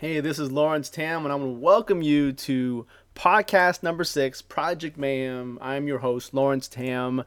Hey, this is Lawrence Tam, and I want to welcome you to podcast number six, Project Mayhem. I'm your host, Lawrence Tam.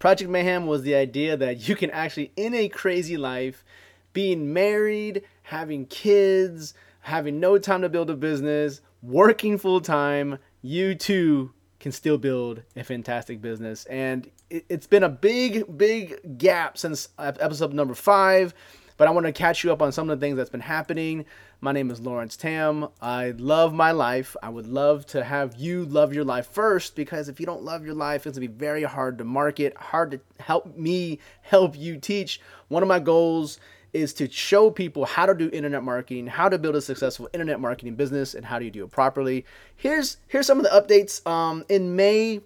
Project Mayhem was the idea that you can actually, in a crazy life, being married, having kids, having no time to build a business, working full time, you too can still build a fantastic business. And it, has been a big, big gap since episode number five but I want to catch you up on some of the things that's been happening. My name is Lawrence Tam. I love my life. I would love to have you love your life first because if you don't love your life, it's going to be very hard to market, hard to help me help you teach. One of my goals is to show people how to do internet marketing, how to build a successful internet marketing business, and how do you do it properly. Here's here's some of the updates. Um, in May,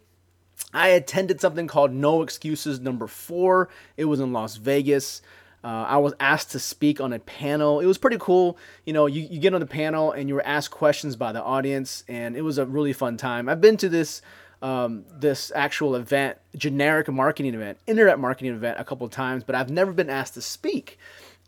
I attended something called No Excuses Number Four. It was in Las Vegas. Uh, I was asked to speak on a panel. It was pretty cool. You know, you, you get on the panel and you were asked questions by the audience, and it was a really fun time. I've been to this um, this actual event, generic marketing event, internet marketing event, a couple of times, but I've never been asked to speak.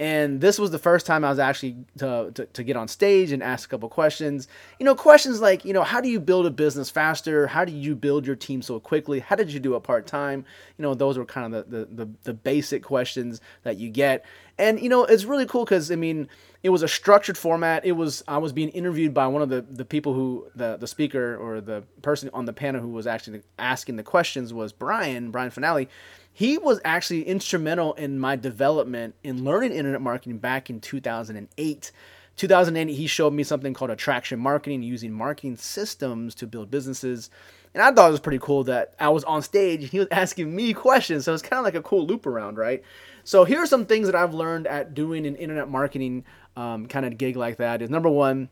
And this was the first time I was actually to, to, to, get on stage and ask a couple questions. You know, questions like, you know, how do you build a business faster? How do you build your team so quickly? How did you do it part time? You know, those were kind of the, the, the, the basic questions that you get. And, you know, it's really cool because, I mean, it was a structured format. It was, I was being interviewed by one of the, the people who, the, the speaker or the person on the panel who was actually asking the questions was Brian, Brian Fanale he was actually instrumental in my development in learning internet marketing back in 2008. 2008, he showed me something called attraction marketing, using marketing systems to build businesses. And I thought it was pretty cool that I was on stage and he was asking me questions. So it's kind of like a cool loop around, right? So here are some things that I've learned at doing an internet marketing um, kind of gig like that. Is number one,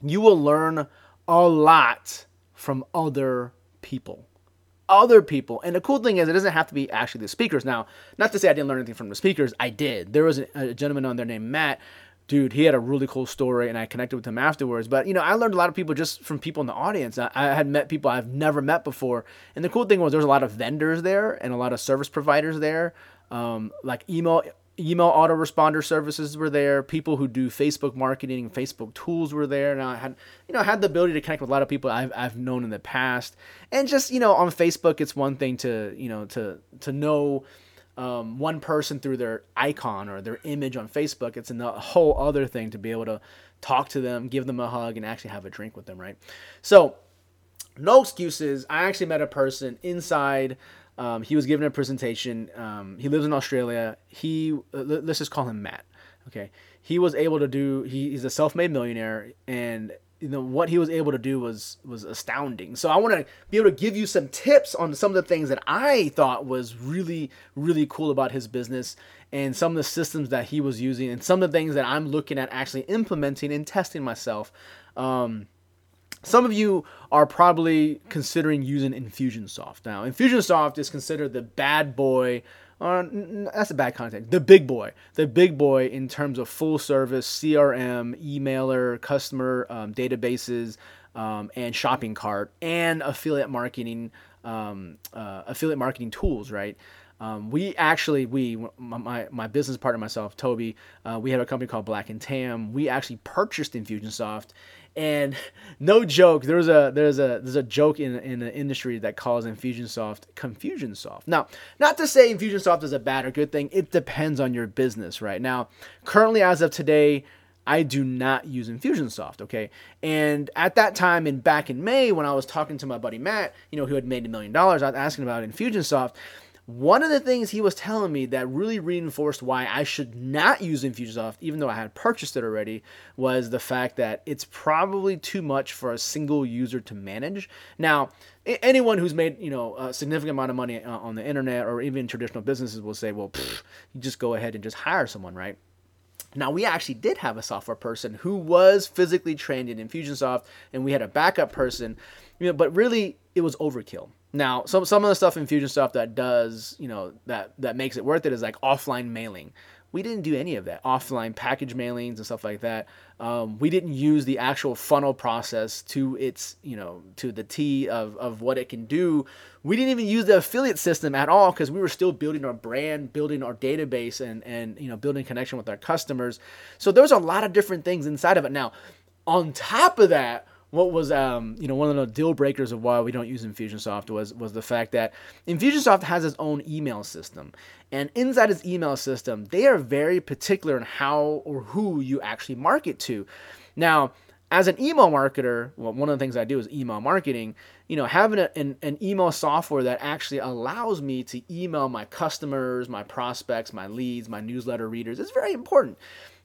you will learn a lot from other people other people. And the cool thing is, it doesn't have to be actually the speakers. Now, not to say I didn't learn anything from the speakers, I did. There was a, a gentleman on there named Matt. Dude, he had a really cool story, and I connected with him afterwards. But you know, I learned a lot of people just from people in the audience. I, I had met people I've never met before, and the cool thing was there was a lot of vendors there and a lot of service providers there, um, like email email autoresponder services were there. People who do Facebook marketing Facebook tools were there. And I had, you know, I had the ability to connect with a lot of people I've, I've known in the past. And just, you know, on Facebook, it's one thing to, you know, to, to know um, one person through their icon or their image on Facebook. It's a whole other thing to be able to talk to them, give them a hug, and actually have a drink with them, right? So, no excuses. I actually met a person inside um, he was given a presentation. Um, he lives in Australia. He uh, let's just call him Matt. Okay, he was able to do. He, he's a self-made millionaire, and you know what he was able to do was was astounding. So I want to be able to give you some tips on some of the things that I thought was really really cool about his business and some of the systems that he was using and some of the things that I'm looking at actually implementing and testing myself. Um, some of you are probably considering using Infusionsoft. Now, Infusionsoft is considered the bad boy. Uh, that's a bad content. The big boy, the big boy in terms of full service CRM, emailer, customer um, databases, um, and shopping cart, and affiliate marketing, um, uh, affiliate marketing tools. Right. Um, we actually, we, my, my business partner, myself, Toby, uh, we have a company called Black and Tam. We actually purchased Infusionsoft and no joke, there's a there's a there's a joke in in the industry that calls Infusionsoft Confusionsoft. Now, not to say Infusionsoft is a bad or good thing. It depends on your business, right? Now, currently as of today, I do not use Infusionsoft, okay? And at that time, and back in May, when I was talking to my buddy Matt, you know, who had made a million dollars, I was asking about Infusionsoft. One of the things he was telling me that really reinforced why I should not use Infusionsoft, even though I had purchased it already, was the fact that it's probably too much for a single user to manage. Now, anyone who's made you know a significant amount of money uh, on the internet or even traditional businesses will say, well, pff, you just go ahead and just hire someone, right? Now, we actually did have a software person who was physically trained in Infusionsoft, and we had a backup person, you know, but really it was overkill. Now, some some of the stuff Infusionsoft that does, you know, that that makes it worth it is like offline mailing. We didn't do any of that offline package mailings and stuff like that. Um, we didn't use the actual funnel process to its, you know, to the T of, of what it can do. We didn't even use the affiliate system at all because we were still building our brand, building our database, and and you know, building connection with our customers. So there's a lot of different things inside of it. Now, on top of that, what was um, you know one of the deal breakers of why we don't use Infusionsoft was was the fact that Infusionsoft has its own email system, and inside its email system, they are very particular in how or who you actually market to. Now, as an email marketer, well, one of the things I do is email marketing. You know, having a, an, an email software that actually allows me to email my customers, my prospects, my leads, my newsletter readers is very important.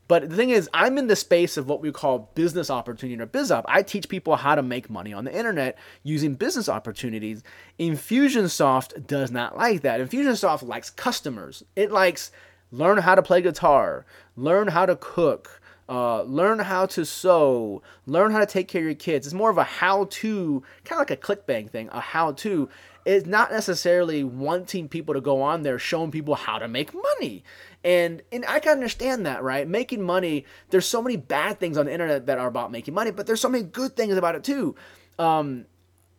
But the thing is, I'm in the space of what we call business opportunity or biz opp. I teach people how to make money on the internet using business opportunities. Infusionsoft does not like that. Infusionsoft likes customers. It likes learn how to play guitar, learn how to cook, uh, learn how to sew, learn how to take care of your kids. It's more of a how to, kind of like a ClickBank thing, a how to. It's not necessarily wanting people to go on there showing people how to make money. And and I can understand that, right? Making money, there's so many bad things on the internet that are about making money, but there's so many good things about it too. Um,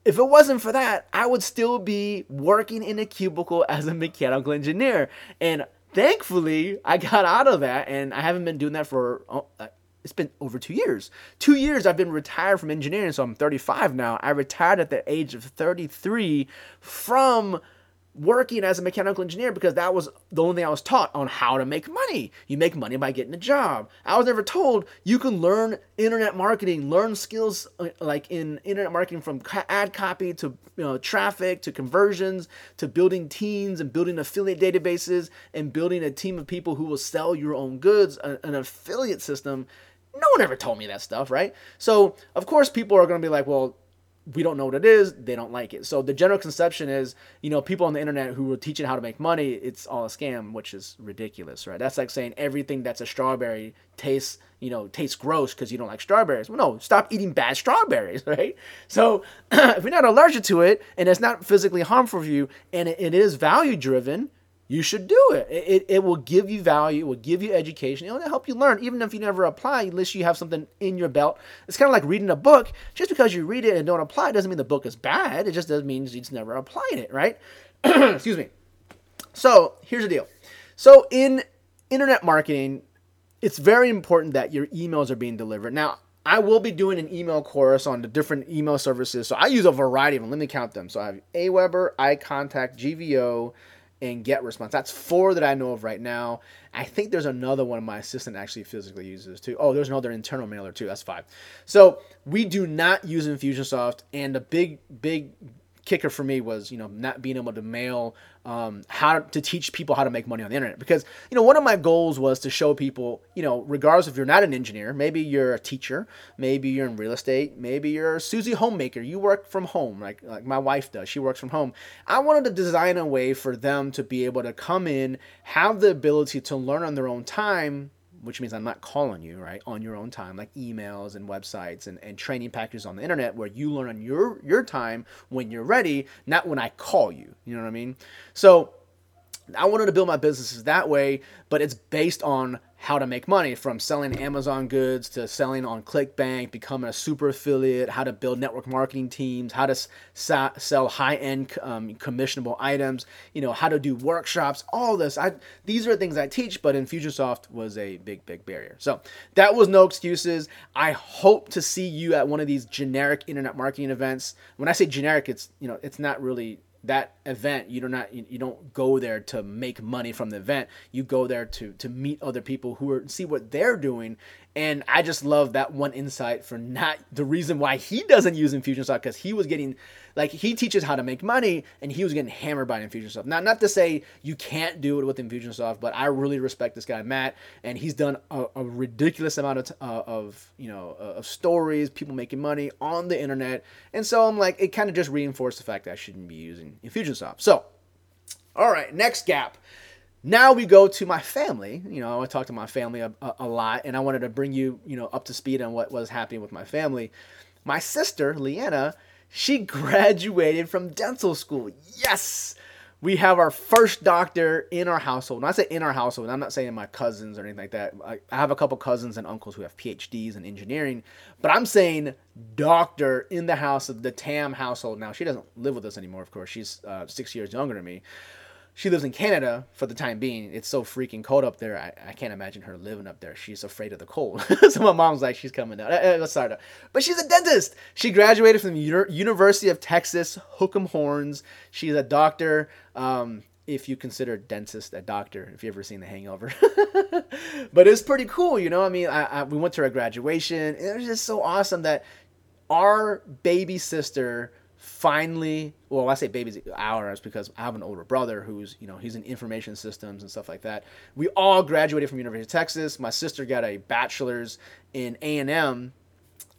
if it wasn't for that, I would still be working in a cubicle as a mechanical engineer. And thankfully, I got out of that, and I haven't been doing that for. It's been over two years. Two years I've been retired from engineering, so I'm 35 now. I retired at the age of 33 from working as a mechanical engineer because that was the only thing I was taught on how to make money. You make money by getting a job. I was never told you can learn internet marketing, learn skills uh, like in internet marketing from ad copy to you know, traffic to conversions to building teams and building affiliate databases and building a team of people who will sell your own goods, an affiliate system. No one ever told me that stuff, right? So, of course, people are going to be like, well, we don't know what it is they don't like it. So the general conception is you know people on the internet who are teaching how to make money it's all a scam which is ridiculous right? That's like saying everything that's a strawberry tastes you know tastes gross because you don't like strawberries. Well no stop eating bad strawberries right? So if you're not allergic to it and it's not physically harmful for you and it, it is value driven you should do it. it. It will give you value, it will give you education, it'll help you learn, even if you never apply, unless you have something in your belt. It's kind of like reading a book. Just because you read it and don't apply it doesn't mean the book is bad. It just does mean you just never applied it, right? Excuse me. So here's the deal. So in internet marketing, it's very important that your emails are being delivered. Now, I will be doing an email course on the different email services. So I use a variety of them. Let me count them. So I have Aweber, iContact, GVO, and GetResponse. That's four that I know of right now. I think there's another one my assistant actually physically uses too. Oh, there's another internal mailer too. That's five. So we do not use Infusionsoft, and a big, big kicker for me was you know not being able to mail um, how to teach people how to make money on the internet. Because you know one of my goals was to show people you know regardless if you're not an engineer maybe you're a teacher maybe you're in real estate maybe you're a Susie homemaker you work from home like like my wife does she works from home. I wanted to design a way for them to be able to come in have the ability to learn on their own time which means I'm not calling you, right, on your own time, like emails and websites and, and training packages on the internet where you learn on your your time when you're ready, not when I call you. You know what I mean? So I wanted to build my businesses that way, but it's based on how to make money from selling Amazon goods to selling on ClickBank, becoming a super affiliate, how to build network marketing teams, how to sell high-end um, commissionable items, you know, how to do workshops, all this. I these are things I teach, but Infusionsoft was a big, big barrier. So that was no excuses. I hope to see you at one of these generic internet marketing events. When I say generic, it's you know, it's not really that event you do not you don't go there to make money from the event. You go there to to meet other people who are see what they're doing. And I just love that one insight for not the reason why he doesn't use Infusionsoft because he was getting like he teaches how to make money and he was getting hammered by Infusionsoft. Now, not to say you can't do it with Infusionsoft, but I really respect this guy Matt, and he's done a, a ridiculous amount of, uh, of you know uh, of stories, people making money on the internet, and so I'm like it kind of just reinforced the fact that I shouldn't be using Infusionsoft. So, all right, next gap. Now we go to my family. You know, I talk to my family a, a, a, lot, and I wanted to bring you, you know, up to speed on what was happening with my family. My sister, Leanna, she graduated from dental school. Yes! We have our first doctor in our household. When I say in our household, I'm not saying my cousins or anything like that. I, I have a couple cousins and uncles who have PhDs in engineering, but I'm saying doctor in the house of the Tam household. Now, she doesn't live with us anymore, of course. She's uh, six years younger than me she lives in Canada for the time being. It's so freaking cold up there. I, I can't imagine her living up there. She's afraid of the cold. so my mom's like, she's coming down. Uh, uh, sorry, but she's a dentist. She graduated from the Uni- University of Texas, Hook'em Horns. She's a doctor. Um, if you consider dentist a doctor, if you ever seen The Hangover, but it's pretty cool, you know. I mean, I, I, we went to her graduation. It was just so awesome that our baby sister finally well i say babies ours because i have an older brother who's you know he's in information systems and stuff like that. We all graduated from university of texas. My sister got a bachelor's in a&m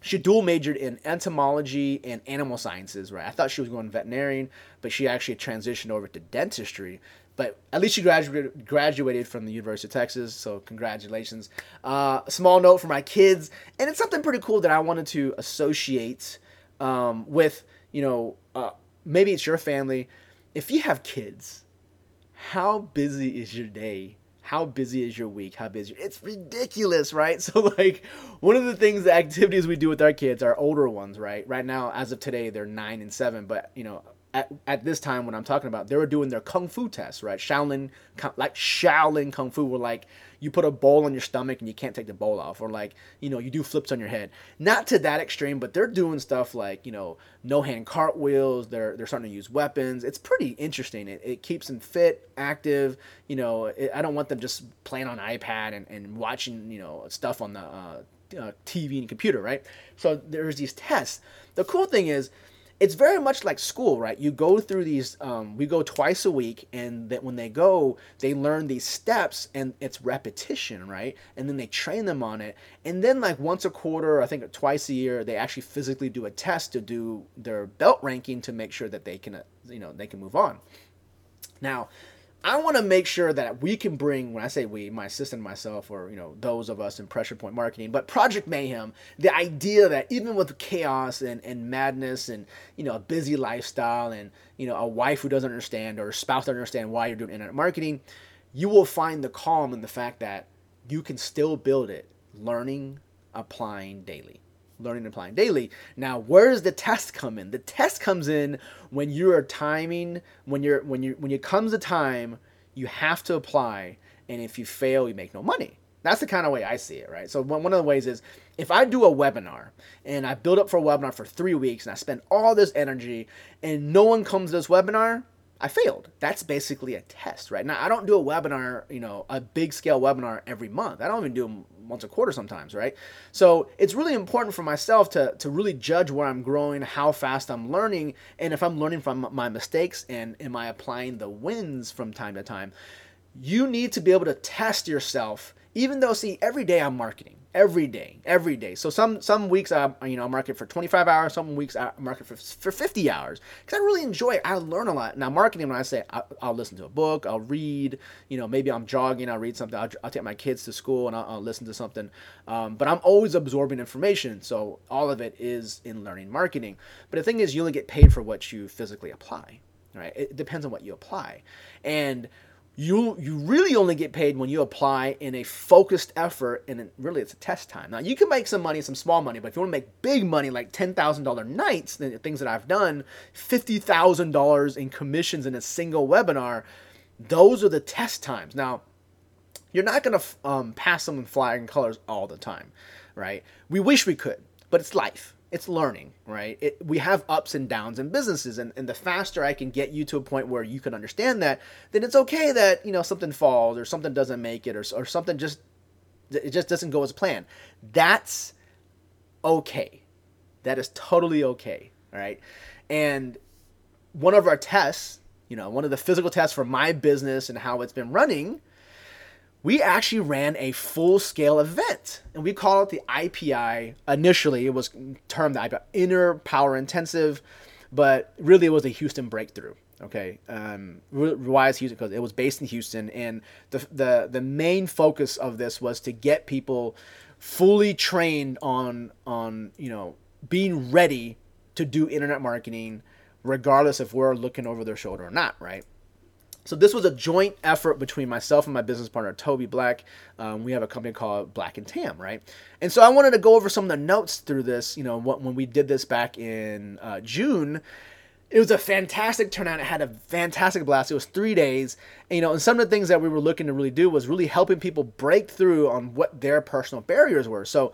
she dual majored in entomology and animal sciences right? I thought she was going veterinarian but she actually transitioned over to dentistry. But at least she graduated graduated from the University of Texas, so congratulations. Uh, small note for my kids, and it's something pretty cool that I wanted to associate um, with you know, uh, maybe it's your family. If you have kids, how busy is your day? How busy is your week? How busy? It's ridiculous, right? So, like, one of the things, the activities we do with our kids, our older ones, right? Right now, as of today, they're nine and seven, but, you know, at, at this time when I'm talking about, they were doing their kung fu tests, right? Shaolin, like Shaolin kung fu, were like you put a bowl on your stomach and you can't take the bowl off, or like you know you do flips on your head. Not to that extreme, but they're doing stuff like you know no hand cartwheels. They're they're starting to use weapons. It's pretty interesting. It, it keeps them fit, active. You know, it, I don't want them just playing on iPad and, and watching you know stuff on the uh, uh, TV and computer, right? So there's these tests. The cool thing is it's very much like school, right? You go through these. Um, we go twice a week, and that when they go, they learn these steps, and it's repetition, right? And then they train them on it, and then like once a quarter, I think twice a year, they actually physically do a test to do their belt ranking to make sure that they can, uh, you know, they can move on. Now, I want to make sure that we can bring, when I say we, my assistant, myself, or you know those of us in Pressure Point Marketing, but Project Mayhem, the idea that even with chaos and, and madness and you know a busy lifestyle and you know a wife who doesn't understand or a spouse doesn't understand why you're doing internet marketing, you will find the calm in the fact that you can still build it, learning, applying daily learning and applying daily. Now, where does the test come in? The test comes in when you are timing, when you're when you when it comes a time, you have to apply, and if you fail, you make no money. That's the kind of way I see it, right? So one of the ways is if I do a webinar and I build up for a webinar for three weeks and I spend all this energy and no one comes to this webinar, I failed. That's basically a test, right? Now I don't do a webinar, you know, a big scale webinar every month. I don't even do them once a quarter sometimes, right? So it's really important for myself to to really judge where I'm growing, how fast I'm learning, and if I'm learning from my mistakes and am I applying the wins from time to time. You need to be able to test yourself even though see every day I'm marketing every day, every day. So some some weeks I you know I market for 25 hours, some weeks I market for for 50 hours because I really enjoy it. I learn a lot. Now marketing, when I say I, will listen to a book, I'll read. You know, maybe I'm jogging, I'll read something. I'll, I'll take my kids to school and I'll, I'll listen to something. Um, but I'm always absorbing information, so all of it is in learning marketing. But the thing is, you only get paid for what you physically apply. Right? It depends on what you apply, and you you really only get paid when you apply in a focused effort and really it's a test time. Now you can make some money some small money but if you want to make big money like $10000 nights the things that i've done $50000 in commissions in a single webinar those are the test times. Now you're not going to um, pass them in flying colors all the time right? We wish we could but it's life it's learning, right? It, we have ups and downs in businesses, and, and the faster I can get you to a point where you can understand that, then it's okay that you know something falls or something doesn't make it or, or something just it just doesn't go as planned. That's okay. That is totally okay, right? And one of our tests, you know, one of the physical tests for my business and how it's been running we actually ran a full scale event and we call it the IPI. Initially, it was termed the IPI, Inner Power Intensive, but really it was a Houston breakthrough. Okay, um, why is Houston? Because it was based in Houston, and the, the the main focus of this was to get people fully trained on on you know being ready to do internet marketing, regardless if we're looking over their shoulder or not. Right. So this was a joint effort between myself and my business partner Toby Black. Um, we have a company called Black and Tam, right? And so I wanted to go over some of the notes through this. You know, when we did this back in uh, June, it was a fantastic turnout. It had a fantastic blast. It was three days. And, you know, and some of the things that we were looking to really do was really helping people break through on what their personal barriers were. So,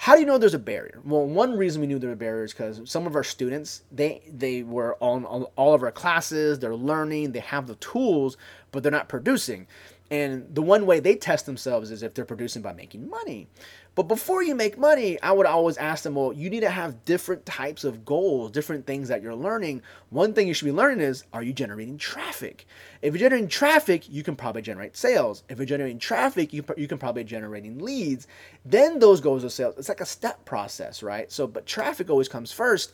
how do you know there's a barrier? Well, one reason we knew there were barriers because some of our students they they were on, on all of our classes. They're learning. They have the tools, but they're not producing. And the one way they test themselves is if they're producing by making money. But before you make money, I would always ask them, well, you need to have different types of goals, different things that you're learning. One thing you should be learning is, are you generating traffic? If you're generating traffic, you can probably generate sales. If you're generating traffic, you, you can probably generating leads. Then those goals are sales. It's like a step process, right? So, but traffic always comes first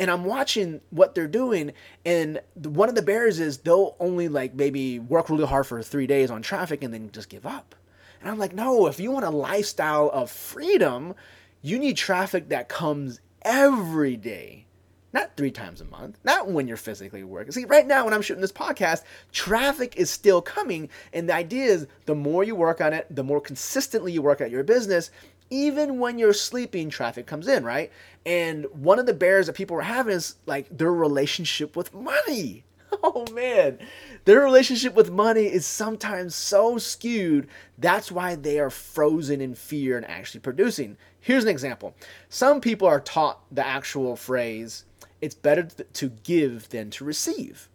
and I'm watching what they're doing, and one of the barriers is they'll only like maybe work really hard for three days on traffic and then just give up. And I'm like, no, if you want a lifestyle of freedom, you need traffic that comes every day. Not three times a month, not when you're physically working. See, right now when I'm shooting this podcast, traffic is still coming. And the idea is the more you work on it, the more consistently you work at your business, even when you're sleeping, traffic comes in, right? And one of the barriers that people are having is like their relationship with money. Oh man, their relationship with money is sometimes so skewed. That's why they are frozen in fear and actually producing. Here's an example. Some people are taught the actual phrase, it's better to give than to receive.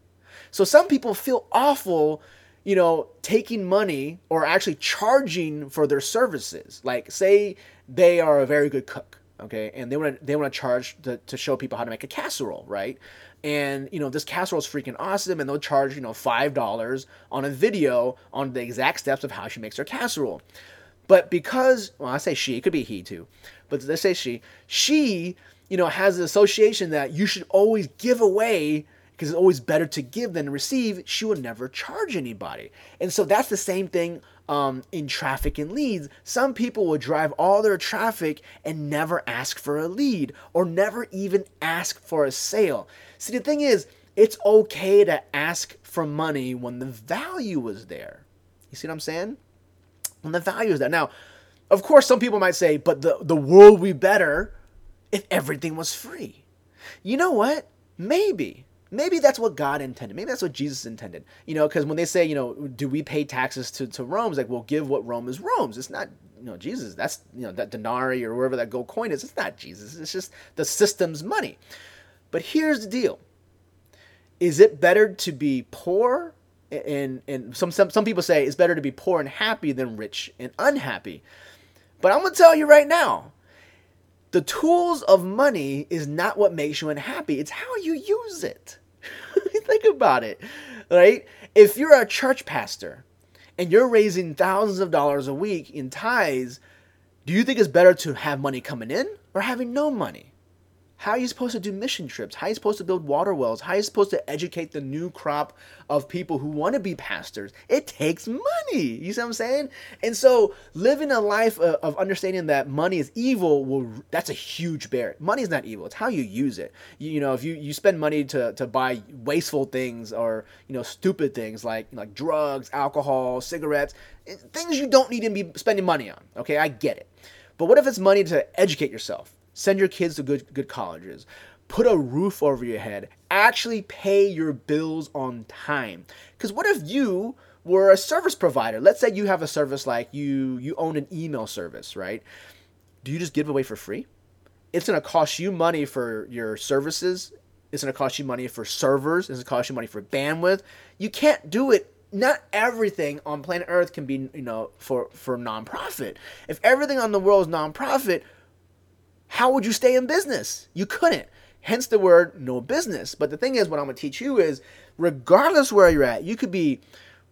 So some people feel awful you know, taking money or actually charging for their services. Like, say they are a very good cook, okay, and they want to they want to charge to, to show people how to make a casserole, right? And you know, this casserole is freaking awesome, and they'll charge you know five dollars on a video on the exact steps of how she makes her casserole. But because, well, I say she, it could be he too, but let's say she, she, you know, has an association that you should always give away because it's always better to give than receive, she would never charge anybody. And so that's the same thing um, in traffic and leads. Some people will drive all their traffic and never ask for a lead or never even ask for a sale. See, the thing is, it's okay to ask for money when the value is there. You see what I'm saying? When the value is there. Now, of course, some people might say, but the, the world would be better if everything was free. You know what? Maybe. Maybe that's what God intended. Maybe that's what Jesus intended. You know, because when they say, you know, do we pay taxes to, to Rome? It's like, well, give what Rome is Rome's. It's not, you know, Jesus. That's, you know, that denarii or wherever that gold coin is. It's not Jesus. It's just the system's money. But here's the deal Is it better to be poor? And, and some, some, some people say it's better to be poor and happy than rich and unhappy. But I'm going to tell you right now, the tools of money is not what makes you unhappy, it's how you use it. Think about it, right? If you're a church pastor and you're raising thousands of dollars a week in tithes, do you think it's better to have money coming in or having no money? How are you supposed to do mission trips? How are you supposed to build water wells? How are you supposed to educate the new crop of people who want to be pastors? It takes money. You see what I'm saying? And so living a life of understanding that money is evil, will that's a huge barrier. Money is not evil. It's how you use it. You, you know, if you, you spend money to, to buy wasteful things or, you know, stupid things like, like drugs, alcohol, cigarettes, things you don't need to be spending money on. Okay, I get it. But what if it's money to educate yourself? Send your kids to good good colleges. Put a roof over your head. Actually pay your bills on time. Cuz what if you were a service provider? Let's say you have a service like you you own an email service, right? Do you just give away for free? It's going to cost you money for your services. It's going to cost you money for servers. It's going to cost you money for bandwidth. You can't do it not everything on planet Earth can be, you know, for for nonprofit. If everything on the world is nonprofit, how would you stay in business? You couldn't. Hence the word no business. But the thing is, what I'm going to teach you is regardless where you're at, you could be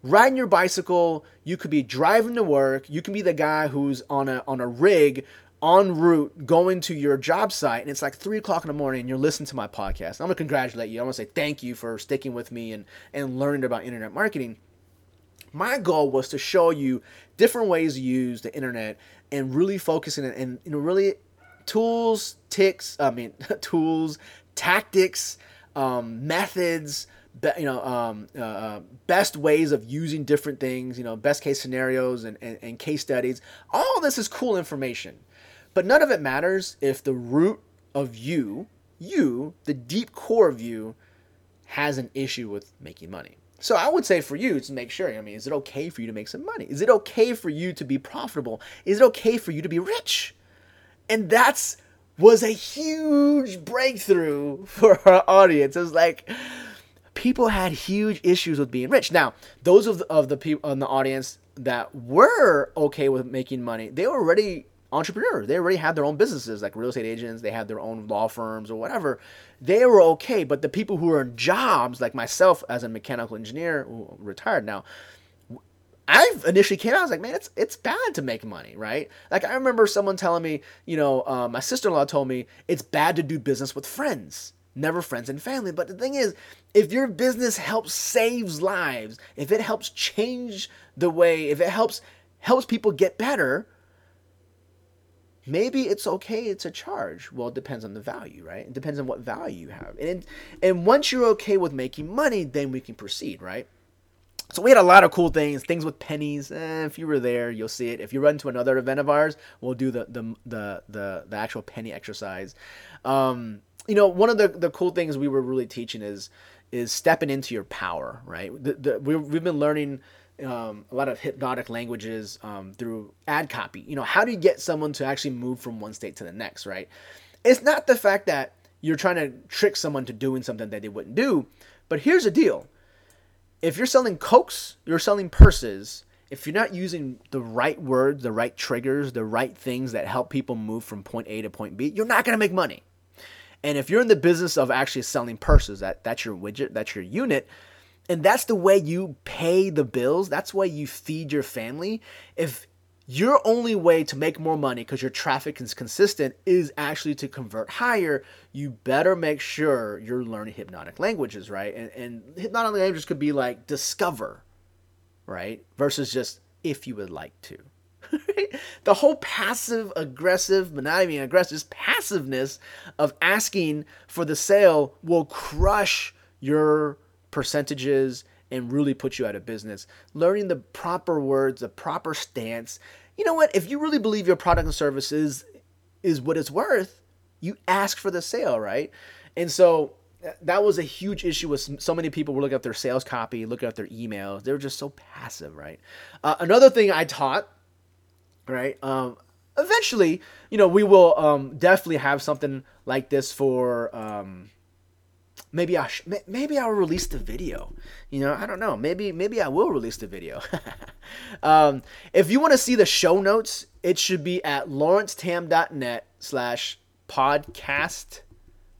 riding your bicycle, you could be driving to work, you can be the guy who's on a, on a rig en route going to your job site and it's like three o'clock in the morning and you're listening to my podcast. I'm gonna congratulate you. I want to say thank you for sticking with me and, and learning about internet marketing. My goal was to show you different ways to use the internet and really focusing and, and you know, really tools, ticks, I mean, tools, tactics, um, methods, be, you know, um, uh, uh, best ways of using different things, you know, best case scenarios and, and, and case studies. All this is cool information, but none of it matters if the root of you you, the deep core of you, has an issue with making money. So I would say for you to make sure, I mean, is it okay for you to make some money? Is it okay for you to be profitable? Is it okay for you to be rich? And that's was a huge breakthrough for our audience. It was like people had huge issues with being rich. Now, those of the, of the people in the audience that were okay with making money, they were already entrepreneurs. They already had their own businesses, like real estate agents. They had their own law firms or whatever. They were okay. But the people who were in jobs, like myself as a mechanical engineer, retired now, I initially came out, I was like, man, it's it's bad to make money, right? Like I remember someone telling me, you know, uh, my sister in law told me it's bad to do business with friends, never friends and family. But the thing is, if your business helps saves lives, if it helps change the way, if it helps helps people get better, maybe it's okay to charge. Well, it depends on the value, right? It depends on what value you have. And and once you're okay with making money, then we can proceed, right? So we had a lot of cool things, things with pennies. Eh, if you were there, you'll see it. If you run to another event of ours, we'll do the the the the, the actual penny exercise. Um, you know, one of the, the cool things we were really teaching is is stepping into your power, right? The, the, we, we've been learning um, a lot of hypnotic languages um, through ad copy. You know, how do you get someone to actually move from one state to the next, right? It's not the fact that you're trying to trick someone to doing something that they wouldn't do, but here's the deal if you're selling cokes, you're selling purses. If you're not using the right words, the right triggers, the right things that help people move from point A to point B, you're not going to make money. And if you're in the business of actually selling purses, that that's your widget, that's your unit, and that's the way you pay the bills, that's why you feed your family. If your only way to make more money because your traffic is consistent is actually to convert higher, you better make sure you're learning hypnotic languages, right? And, and hypnotic languages could be like discover, right? Versus just if you would like to. the whole passive aggressive, but not even aggressive, passiveness of asking for the sale will crush your percentages and really put you out of business. Learning the proper words, the proper stance. You know what? If you really believe your product and service is, is what it's worth, you ask for the sale, right? And so that was a huge issue with so many people were looking at their sales copy, looking at their emails. They were just so passive, right? Uh, another thing I taught, right? Um, eventually, you know, we will um, definitely have something like this for um, maybe I sh- maybe I'll release the video. You know, I don't know. Maybe maybe I will release the video. um, if you want to see the show notes, it should be at lawrencetam.net slash podcast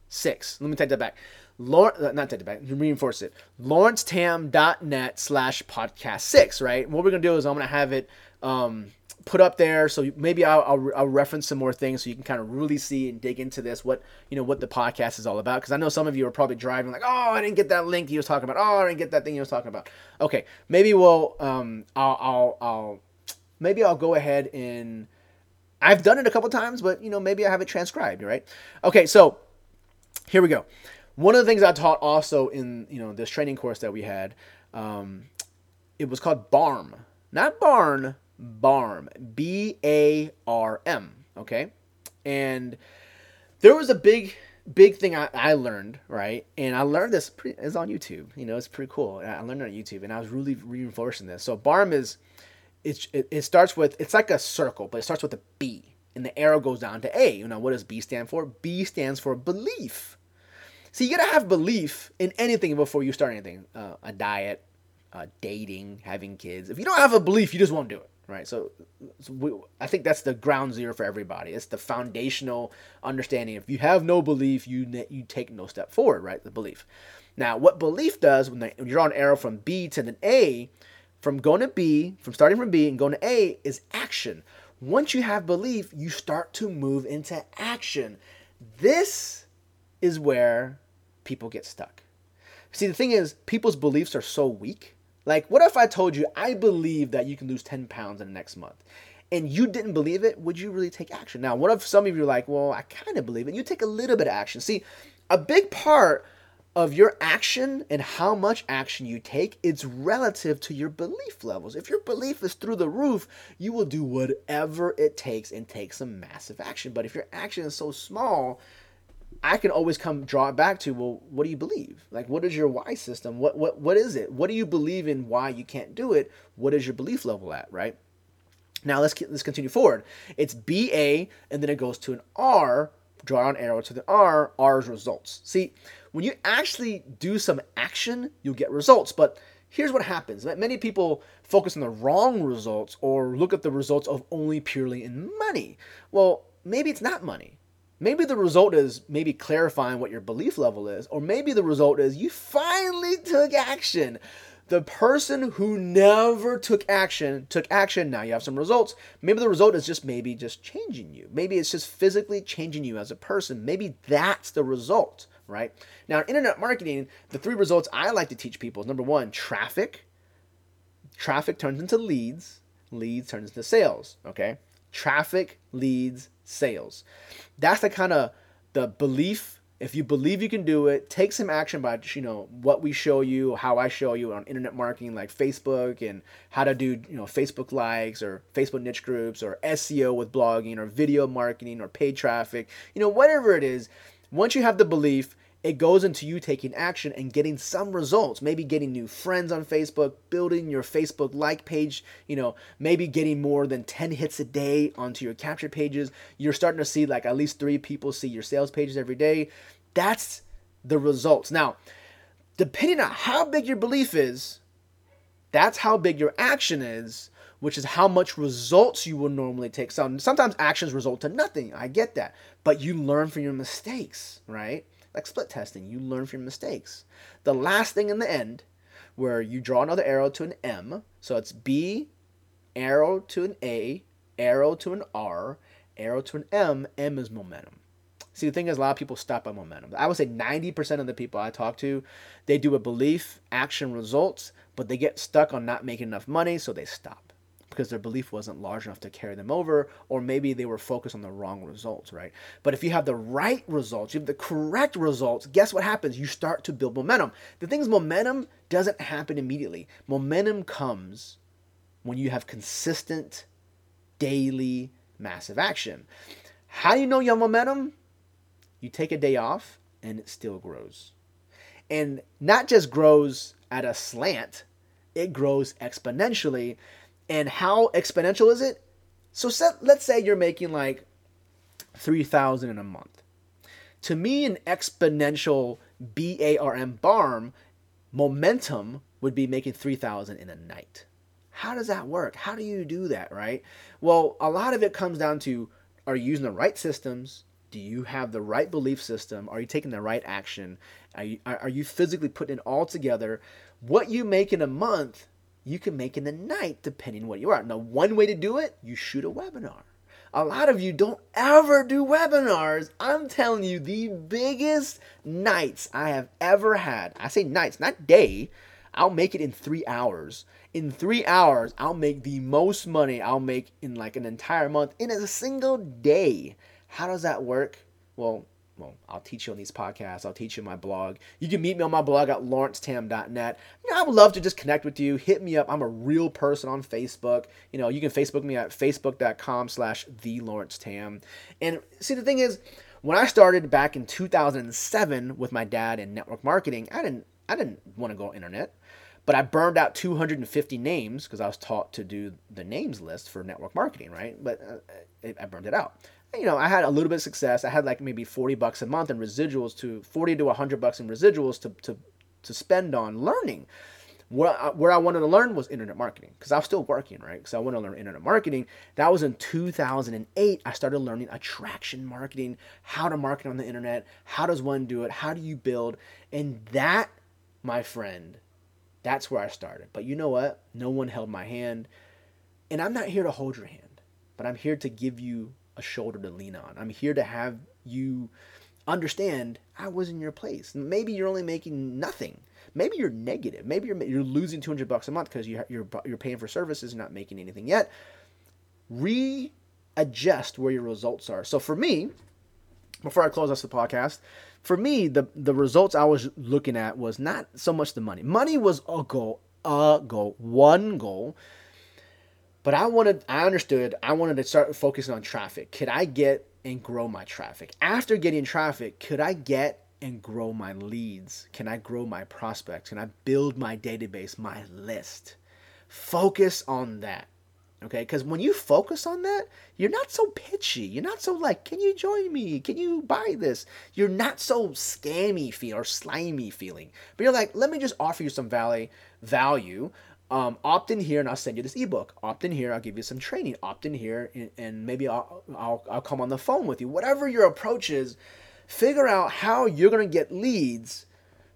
six. Let me take that back. Lawrence, uh, not take that back, reinforce it. lawrencetam.net slash podcast six, right? What we're going to do is I'm going to have it um, put up there. So maybe I'll, I'll, I'll, reference some more things so you can kind of really see and dig into this, what, you know, what the podcast is all about. Cause I know some of you are probably driving like, oh, I didn't get that link he was talking about. Oh, I didn't get that thing he was talking about. Okay. Maybe we'll, um, I'll, I'll, I'll maybe I'll go ahead and I've done it a couple times, but you know, maybe I have it transcribed, right? Okay. So here we go. One of the things I taught also in, you know, this training course that we had, um, it was called BARM, not barn, BARM. B A R M. Okay? And there was a big, big thing I, I learned, right? And I learned this pretty, it's on YouTube. You know, it's pretty cool. I learned it on YouTube and I was really reinforcing this. So BARM is, it, it starts with, it's like a circle, but it starts with a B. And the arrow goes down to A. You know, what does B stand for? B stands for belief. So you gotta have belief in anything before you start anything. Uh, a diet, uh, dating, having kids. If you don't have a belief, you just won't do it right? So, so we, I think that's the ground zero for everybody. It's the foundational understanding. If you have no belief, you you take no step forward, right? The belief. Now, what belief does when, when you're on arrow from B to an A, from going to B, from starting from B and going to A, is action. Once you have belief, you start to move into action. This is where people get stuck. See, the thing is, people's beliefs are so weak like, what if I told you I believe that you can lose 10 pounds in the next month? And you didn't believe it, would you really take action? Now, what if some of you are like, well, I kind of believe it? You take a little bit of action. See, a big part of your action and how much action you take it's relative to your belief levels if your belief is through the roof you will do whatever it takes and take some massive action but if your action is so small I can always come draw it back to, well, what do you believe? Like, what is your why system? What what what is it? What do you believe in? Why you can't do it? What is your belief level at? Right. Now let's let's continue forward. It's B A, and then it goes to an R. Draw an arrow to the R. R's results. See, when you actually do some action, you'll get results. But here's what happens many people focus on the wrong results or look at the results of only purely in money. Well, maybe it's not money. Maybe the result is maybe clarifying what your belief level is, or maybe the result is you finally took action. The person who never took action took action. Now you have some results. Maybe the result is just maybe just changing you. Maybe it's just physically changing you as a person. Maybe that's the result, right? Now, in internet marketing, the three results I like to teach people is number one, traffic. Traffic turns into leads. Leads turns into sales. Okay, traffic, leads, sales. That's the kind of the belief. If you believe you can do it, take some action by you know what we show you, how I show you on internet marketing like Facebook and how to do you know Facebook likes or Facebook niche groups or SEO with blogging or video marketing or paid traffic, you know whatever it is. Once you have the belief, it goes into you taking action and getting some results. Maybe getting new friends on Facebook, building your Facebook like page, you know, maybe getting more than 10 hits a day onto your capture pages. You're starting to see like at least three people see your sales pages every day. That's the results. Now, depending on how big your belief is, that's how big your action is, which is how much results you will normally take. So sometimes actions result to nothing. I get that. But you learn from your mistakes, right? Like split testing, you learn from your mistakes. The last thing in the end, where you draw another arrow to an M, so it's B, arrow to an A, arrow to an R, arrow to an M, M is momentum. See, the thing is, a lot of people stop at momentum. I would say 90% of the people I talk to, they do a belief, action, results, but they get stuck on not making enough money, so they stop because their belief wasn't large enough to carry them over, or maybe they were focused on the wrong results, right? But if you have the right results, you have the correct results, guess what happens? You start to build momentum. The thing is, momentum doesn't happen immediately. Momentum comes when you have consistent, daily, massive action. How do you know you have momentum? You take a day off and it still grows. And not just grows at a slant, it grows exponentially and how exponential is it? So set, let's say you're making like 3000 in a month. To me an exponential BARM BARM momentum would be making 3000 in a night. How does that work? How do you do that, right? Well, a lot of it comes down to are you using the right systems? Do you have the right belief system? Are you taking the right action? Are you, are you physically putting it all together? What you make in a month you can make in the night depending what you are. Now, one way to do it, you shoot a webinar. A lot of you don't ever do webinars. I'm telling you, the biggest nights I have ever had. I say nights, not day. I'll make it in three hours. In three hours, I'll make the most money I'll make in like an entire month in a single day. How does that work? Well, well, I'll teach you on these podcasts. I'll teach you my blog. You can meet me on my blog at lawrencetam.net. You know, I would love to just connect with you. Hit me up. I'm a real person on Facebook. You know, you can Facebook me at facebook.com slash the Lawrence Tam. And see, the thing is, when I started back in 2007 with my dad in network marketing, I didn't, I didn't want to go internet. But I burned out 250 names because I was taught to do the names list for network marketing, right? But uh, I burned it out you know, I had a little bit of success. I had like maybe 40 bucks a month in residuals to 40 to 100 bucks in residuals to, to, to spend on learning. Where I, where I wanted to learn was internet marketing because I was still working, right? Because I wanted to learn internet marketing. That was in 2008. I started learning attraction marketing, how to market on the internet, how does one do it, how do you build. And that, my friend, that's where I started. But you know what? No one held my hand. And I'm not here to hold your hand, but I'm here to give you a shoulder to lean on. I'm here to have you understand I was in your place. Maybe you're only making nothing. Maybe you're negative. Maybe you're you're losing 200 bucks a month because you, you're you're paying for services, and not making anything yet. Readjust where your results are. So for me, before I close us the podcast, for me the the results I was looking at was not so much the money. Money was a goal, a goal, one goal but I wanted, I understood, I wanted to start focusing on traffic. Could I get and grow my traffic? After getting traffic, could I get and grow my leads? Can I grow my prospects? Can I build my database, my list? Focus on that. Okay, because when you focus on that, you're not so pitchy. You're not so like, can you join me? Can you buy this? You're not so scammy feel or slimy feeling. But you're like, let me just offer you some value. Value. Um, opt in here and I'll send you this ebook. Opt in here, I'll give you some training. Opt in here and, and maybe I'll, I'll I'll come on the phone with you. Whatever your approach is, figure out how you're gonna get leads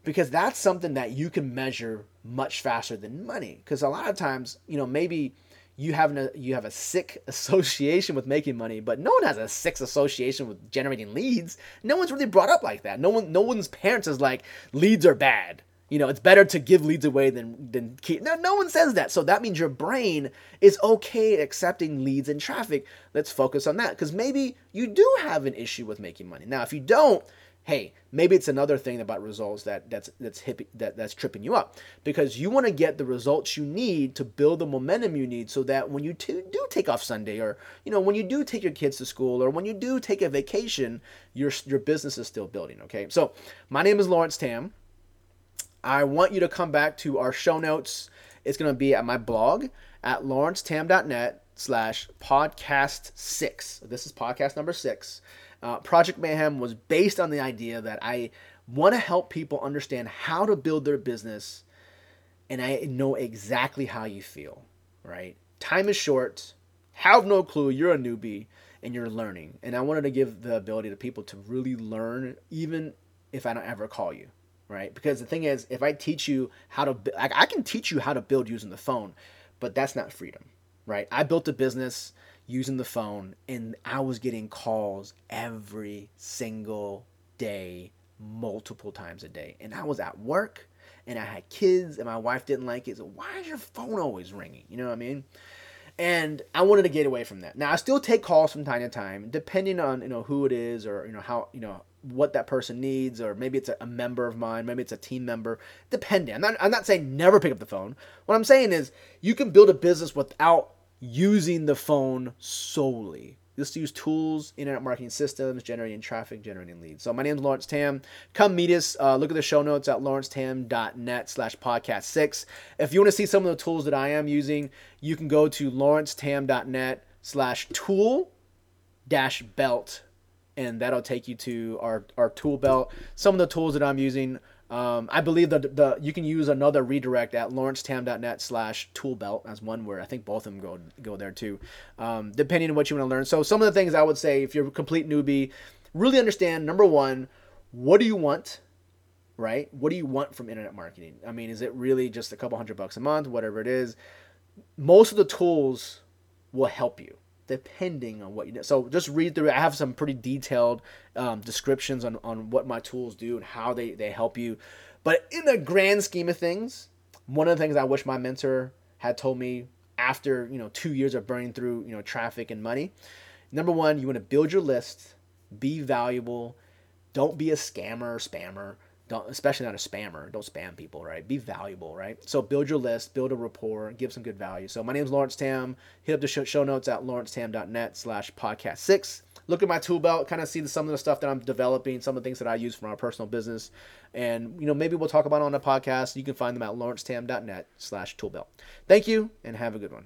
because that's something that you can measure much faster than money. Because a lot of times, you know, maybe you have a you have a sick association with making money, but no one has a sick association with generating leads. No one's really brought up like that. No one no one's parents is like leads are bad. You know, it's better to give leads away than than keep. No, no one says that. So that means your brain is okay accepting leads and traffic. Let's focus on that because maybe you do have an issue with making money. Now, if you don't, hey, maybe it's another thing about results that that's that's that that's tripping you up because you want to get the results you need to build the momentum you need so that when you t- do take off Sunday or you know when you do take your kids to school or when you do take a vacation, your your business is still building. Okay, so my name is Lawrence Tam. I want you to come back to our show notes. It's going to be at my blog at lawrencetam.net slash podcast six. This is podcast number six. Uh, Project Mayhem was based on the idea that I want to help people understand how to build their business, and I know exactly how you feel, right? Time is short. Have no clue. You're a newbie and you're learning. And I wanted to give the ability to people to really learn, even if I don't ever call you, right? Because the thing is, if I teach you how to, like, I can teach you how to build using the phone, but that's not freedom, right? I built a business using the phone and I was getting calls every single day, multiple times a day. And I was at work and I had kids and my wife didn't like it. So why is your phone always ringing? You know what I mean? And I wanted to get away from that. Now I still take calls from time to time, depending on you know who it is or you know how you know what that person needs, or maybe it's a, a member of mine, maybe it's a team member. Depending. I'm not, I'm not saying never pick up the phone. What I'm saying is you can build a business without using the phone solely. Just use tools, internet marketing systems, generating traffic, generating leads. So my name is Lawrence Tam. Come meet us. Uh, look at the show notes at lawrencetam.net slash podcast six. If you want to see some of the tools that I am using, you can go to lawrencetam.net slash tool dash belt and that'll take you to our, our tool belt. Some of the tools that I'm using um, I believe that the you can use another redirect at lawrencetam.net slash toolbelt as one where I think both of them go go there too, um, depending on what you want to learn. So some of the things I would say if you're a complete newbie, really understand number one, what do you want, right? What do you want from internet marketing? I mean, is it really just a couple hundred bucks a month, whatever it is? Most of the tools will help you depending on what you do. So just read through. I have some pretty detailed um, descriptions on, on what my tools do and how they, they help you. But in the grand scheme of things, one of the things I wish my mentor had told me after you know two years of burning through you know traffic and money. Number one, you want to build your list, be valuable, don't be a scammer or spammer. Don't, especially not a spammer. Don't spam people, right? Be valuable, right? So build your list, build a rapport, give some good value. So my name is Lawrence Tam. Hit up the show notes at lawrencetam.net slash podcast six. Look at my tool belt, kind of see some of the stuff that I'm developing, some of the things that I use for my personal business. And, you know, maybe we'll talk about it on the podcast. You can find them at lawrencetam.net slash toolbelt. Thank you and have a good one.